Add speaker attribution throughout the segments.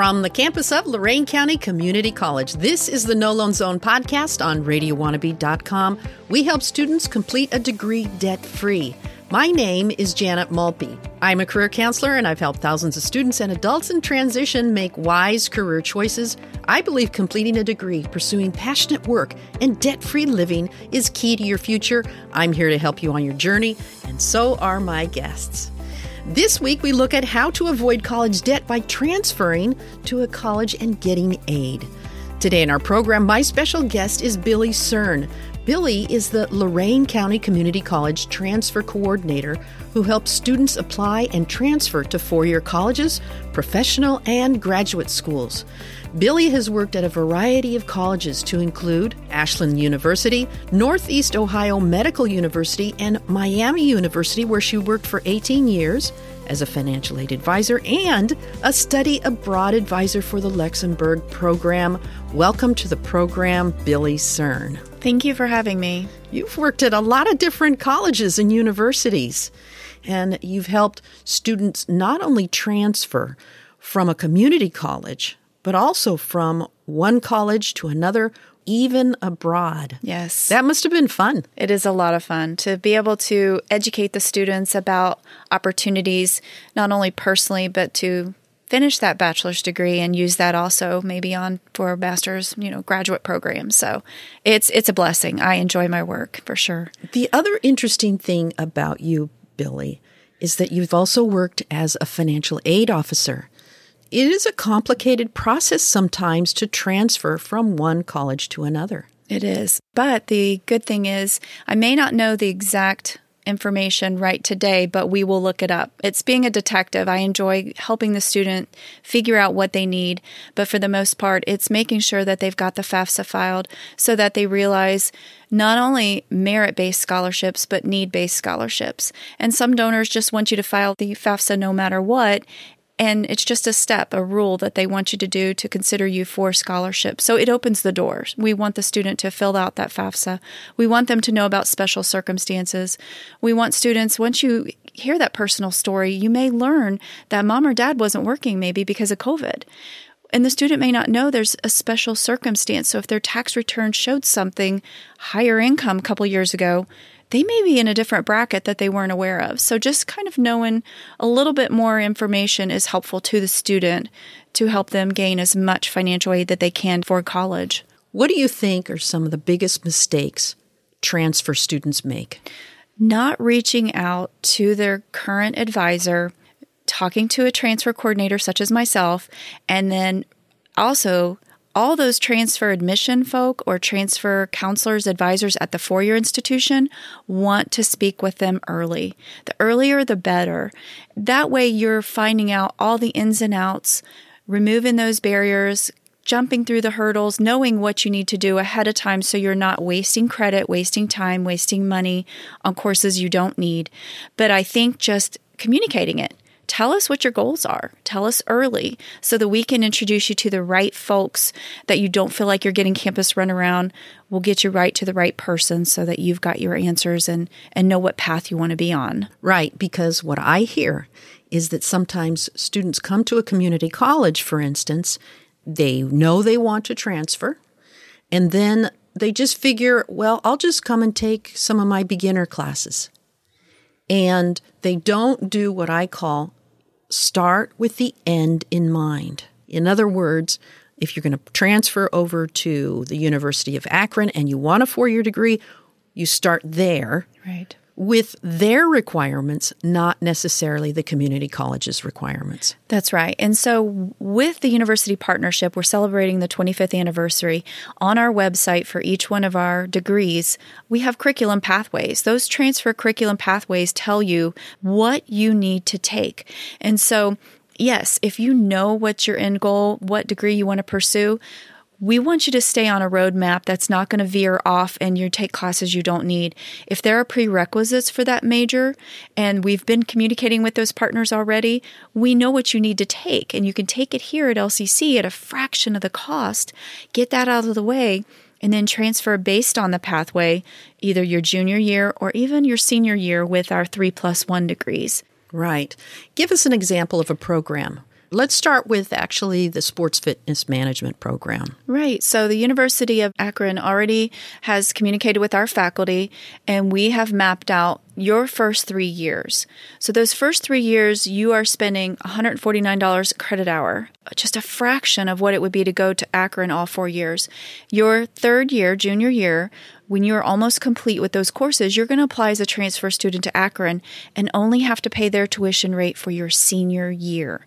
Speaker 1: From the campus of Lorain County Community College, this is the No Loan Zone podcast on RadioWannabe.com. We help students complete a degree debt free. My name is Janet Maltby. I'm a career counselor and I've helped thousands of students and adults in transition make wise career choices. I believe completing a degree, pursuing passionate work, and debt free living is key to your future. I'm here to help you on your journey, and so are my guests. This week, we look at how to avoid college debt by transferring to a college and getting aid. Today in our program, my special guest is Billy Cern. Billy is the Lorain County Community College Transfer Coordinator who helps students apply and transfer to four year colleges, professional, and graduate schools. Billy has worked at a variety of colleges to include Ashland University, Northeast Ohio Medical University, and Miami University, where she worked for 18 years as a financial aid advisor and a study abroad advisor for the Luxembourg program. Welcome to the program, Billy Cern.
Speaker 2: Thank you for having me.
Speaker 1: You've worked at a lot of different colleges and universities, and you've helped students not only transfer from a community college, but also from one college to another, even abroad.
Speaker 2: Yes.
Speaker 1: That must have been fun.
Speaker 2: It is a lot of fun to be able to educate the students about opportunities, not only personally, but to finish that bachelor's degree and use that also maybe on for a master's, you know, graduate program. So it's it's a blessing. I enjoy my work for sure.
Speaker 1: The other interesting thing about you, Billy, is that you've also worked as a financial aid officer. It is a complicated process sometimes to transfer from one college to another.
Speaker 2: It is. But the good thing is, I may not know the exact information right today, but we will look it up. It's being a detective. I enjoy helping the student figure out what they need, but for the most part, it's making sure that they've got the FAFSA filed so that they realize not only merit based scholarships, but need based scholarships. And some donors just want you to file the FAFSA no matter what. And it's just a step, a rule that they want you to do to consider you for scholarship. So it opens the doors. We want the student to fill out that FAFSA. We want them to know about special circumstances. We want students, once you hear that personal story, you may learn that mom or dad wasn't working maybe because of COVID. And the student may not know there's a special circumstance. So if their tax return showed something higher income a couple years ago, they may be in a different bracket that they weren't aware of. So just kind of knowing a little bit more information is helpful to the student to help them gain as much financial aid that they can for college.
Speaker 1: What do you think are some of the biggest mistakes transfer students make?
Speaker 2: Not reaching out to their current advisor, talking to a transfer coordinator such as myself, and then also all those transfer admission folk or transfer counselors, advisors at the four year institution want to speak with them early. The earlier, the better. That way, you're finding out all the ins and outs, removing those barriers, jumping through the hurdles, knowing what you need to do ahead of time so you're not wasting credit, wasting time, wasting money on courses you don't need. But I think just communicating it tell us what your goals are. Tell us early so that we can introduce you to the right folks that you don't feel like you're getting campus run around. We'll get you right to the right person so that you've got your answers and, and know what path you want to be on.
Speaker 1: Right, because what I hear is that sometimes students come to a community college, for instance, they know they want to transfer, and then they just figure, well, I'll just come and take some of my beginner classes. And they don't do what I call start with the end in mind. In other words, if you're going to transfer over to the University of Akron and you want a four year degree, you start there.
Speaker 2: Right.
Speaker 1: With their requirements, not necessarily the community college's requirements.
Speaker 2: That's right. And so, with the university partnership, we're celebrating the 25th anniversary. On our website for each one of our degrees, we have curriculum pathways. Those transfer curriculum pathways tell you what you need to take. And so, yes, if you know what your end goal, what degree you want to pursue, we want you to stay on a roadmap that's not going to veer off and you take classes you don't need. If there are prerequisites for that major and we've been communicating with those partners already, we know what you need to take and you can take it here at LCC at a fraction of the cost. Get that out of the way and then transfer based on the pathway, either your junior year or even your senior year with our three plus one degrees.
Speaker 1: Right. Give us an example of a program Let's start with actually the sports fitness management program.
Speaker 2: Right. So the University of Akron already has communicated with our faculty, and we have mapped out your first three years. So those first three years, you are spending $149 credit hour, just a fraction of what it would be to go to Akron all four years. Your third year, junior year, when you're almost complete with those courses, you're going to apply as a transfer student to Akron and only have to pay their tuition rate for your senior year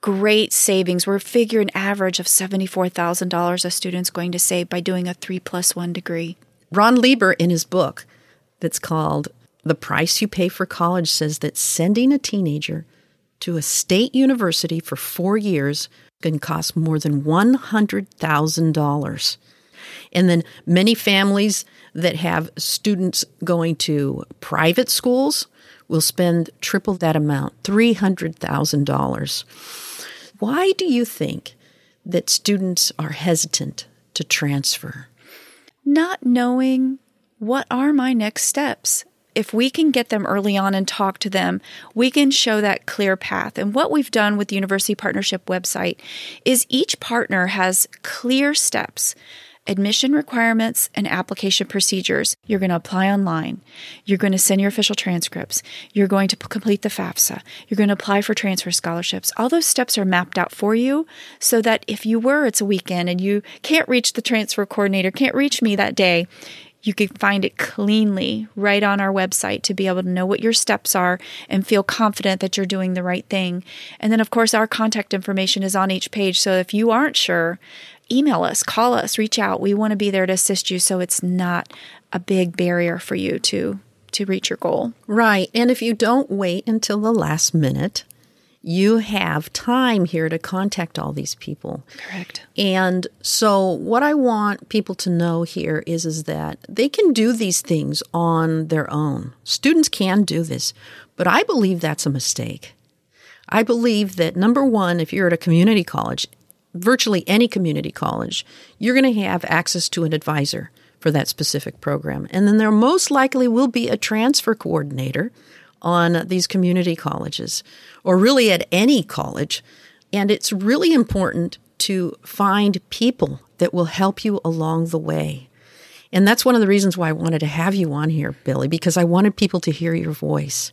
Speaker 2: great savings. We're figuring average of $74,000 a student's going to save by doing a three plus one degree.
Speaker 1: Ron Lieber, in his book that's called The Price You Pay for College, says that sending a teenager to a state university for four years can cost more than $100,000. And then many families that have students going to private schools will spend triple that amount, $300,000. Why do you think that students are hesitant to transfer?
Speaker 2: Not knowing what are my next steps. If we can get them early on and talk to them, we can show that clear path. And what we've done with the University Partnership website is each partner has clear steps admission requirements and application procedures. You're going to apply online. You're going to send your official transcripts. You're going to complete the FAFSA. You're going to apply for transfer scholarships. All those steps are mapped out for you so that if you were, it's a weekend and you can't reach the transfer coordinator, can't reach me that day, you can find it cleanly right on our website to be able to know what your steps are and feel confident that you're doing the right thing. And then, of course, our contact information is on each page. So if you aren't sure, email us, call us, reach out. We want to be there to assist you so it's not a big barrier for you to to reach your goal.
Speaker 1: Right. And if you don't wait until the last minute, you have time here to contact all these people.
Speaker 2: Correct.
Speaker 1: And so what I want people to know here is is that they can do these things on their own. Students can do this, but I believe that's a mistake. I believe that number 1 if you're at a community college virtually any community college, you're going to have access to an advisor for that specific program. And then there most likely will be a transfer coordinator on these community colleges, or really at any college. And it's really important to find people that will help you along the way. And that's one of the reasons why I wanted to have you on here, Billy, because I wanted people to hear your voice.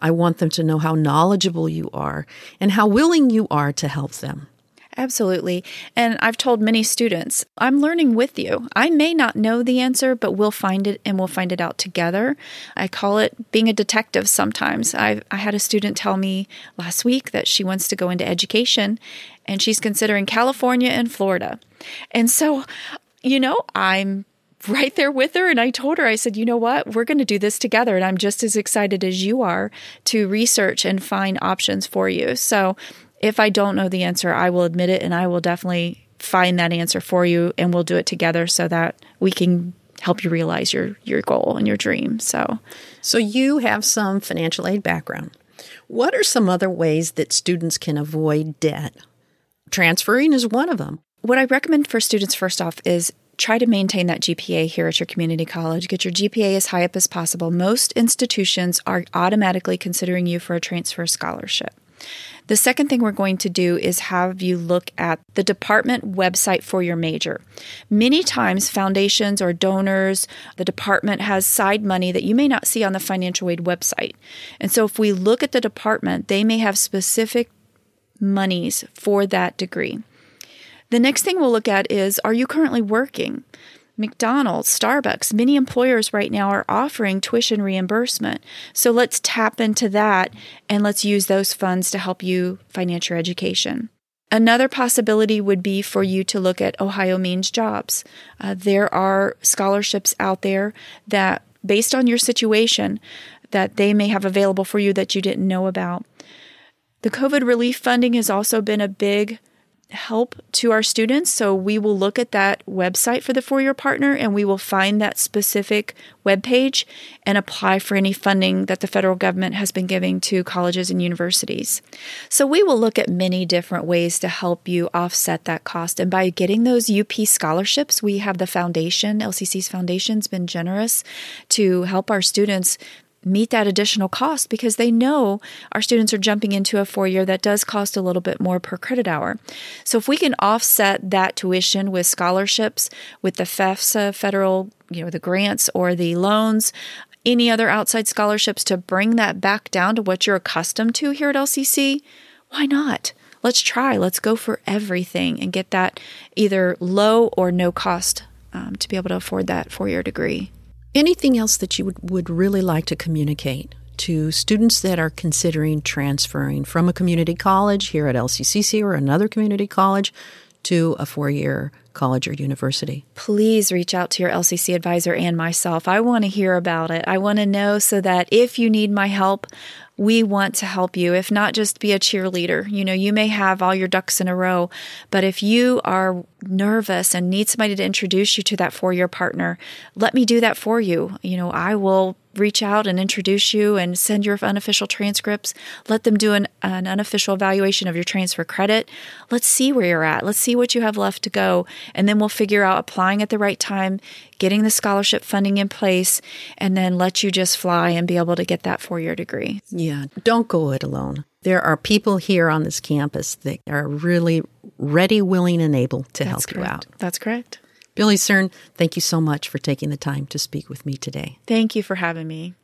Speaker 1: I want them to know how knowledgeable you are and how willing you are to help them.
Speaker 2: Absolutely. And I've told many students, I'm learning with you. I may not know the answer, but we'll find it and we'll find it out together. I call it being a detective sometimes. I, I had a student tell me last week that she wants to go into education and she's considering California and Florida. And so, you know, I'm right there with her. And I told her, I said, you know what? We're going to do this together. And I'm just as excited as you are to research and find options for you. So if I don't know the answer, I will admit it and I will definitely find that answer for you and we'll do it together so that we can help you realize your your goal and your dream. So
Speaker 1: So you have some financial aid background. What are some other ways that students can avoid debt? Transferring is one of them.
Speaker 2: What I recommend for students first off is try to maintain that GPA here at your community college. Get your GPA as high up as possible. Most institutions are automatically considering you for a transfer scholarship. The second thing we're going to do is have you look at the department website for your major. Many times, foundations or donors, the department has side money that you may not see on the financial aid website. And so, if we look at the department, they may have specific monies for that degree. The next thing we'll look at is Are you currently working? McDonald's, Starbucks, many employers right now are offering tuition reimbursement. So let's tap into that and let's use those funds to help you finance your education. Another possibility would be for you to look at Ohio Means Jobs. Uh, there are scholarships out there that, based on your situation, that they may have available for you that you didn't know about. The COVID relief funding has also been a big help to our students. So we will look at that website for the four year partner and we will find that specific web page and apply for any funding that the federal government has been giving to colleges and universities. So we will look at many different ways to help you offset that cost. And by getting those UP scholarships, we have the foundation, LCC's foundation's been generous to help our students meet that additional cost because they know our students are jumping into a four year that does cost a little bit more per credit hour. So if we can offset that tuition with scholarships, with the FAFSA federal, you know, the grants or the loans, any other outside scholarships to bring that back down to what you're accustomed to here at LCC, why not? Let's try. Let's go for everything and get that either low or no cost um, to be able to afford that four year degree.
Speaker 1: Anything else that you would, would really like to communicate to students that are considering transferring from a community college here at LCCC or another community college to a four year college or university?
Speaker 2: Please reach out to your LCC advisor and myself. I want to hear about it. I want to know so that if you need my help, we want to help you, if not just be a cheerleader. You know, you may have all your ducks in a row, but if you are nervous and need somebody to introduce you to that four year partner, let me do that for you. You know, I will reach out and introduce you and send your unofficial transcripts. Let them do an, an unofficial evaluation of your transfer credit. Let's see where you're at. Let's see what you have left to go. And then we'll figure out applying at the right time, getting the scholarship funding in place, and then let you just fly and be able to get that four year degree.
Speaker 1: Don't go it alone. There are people here on this campus that are really ready, willing, and able to
Speaker 2: That's
Speaker 1: help
Speaker 2: correct.
Speaker 1: you out.
Speaker 2: That's correct.
Speaker 1: Billy Cern, thank you so much for taking the time to speak with me today.
Speaker 2: Thank you for having me.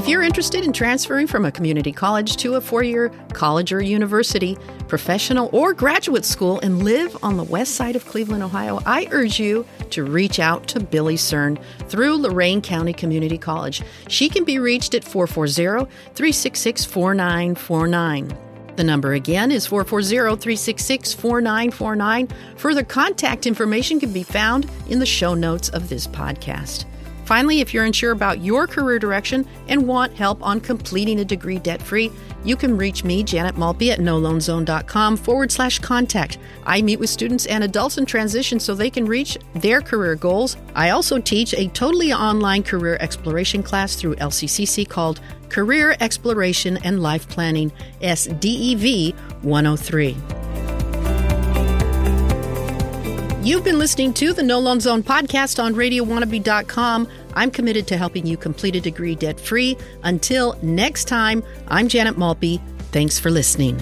Speaker 1: If you're interested in transferring from a community college to a four year college or university, professional or graduate school, and live on the west side of Cleveland, Ohio, I urge you to reach out to Billy Cern through Lorain County Community College. She can be reached at 440 366 4949. The number again is 440 366 4949. Further contact information can be found in the show notes of this podcast. Finally, if you're unsure about your career direction and want help on completing a degree debt free, you can reach me, Janet Maltby, at noloanzone.com forward slash contact. I meet with students and adults in transition so they can reach their career goals. I also teach a totally online career exploration class through LCCC called Career Exploration and Life Planning, SDEV 103. You've been listening to the No Loan Zone podcast on RadioWannabe.com. I'm committed to helping you complete a degree debt free. Until next time, I'm Janet Maltby. Thanks for listening.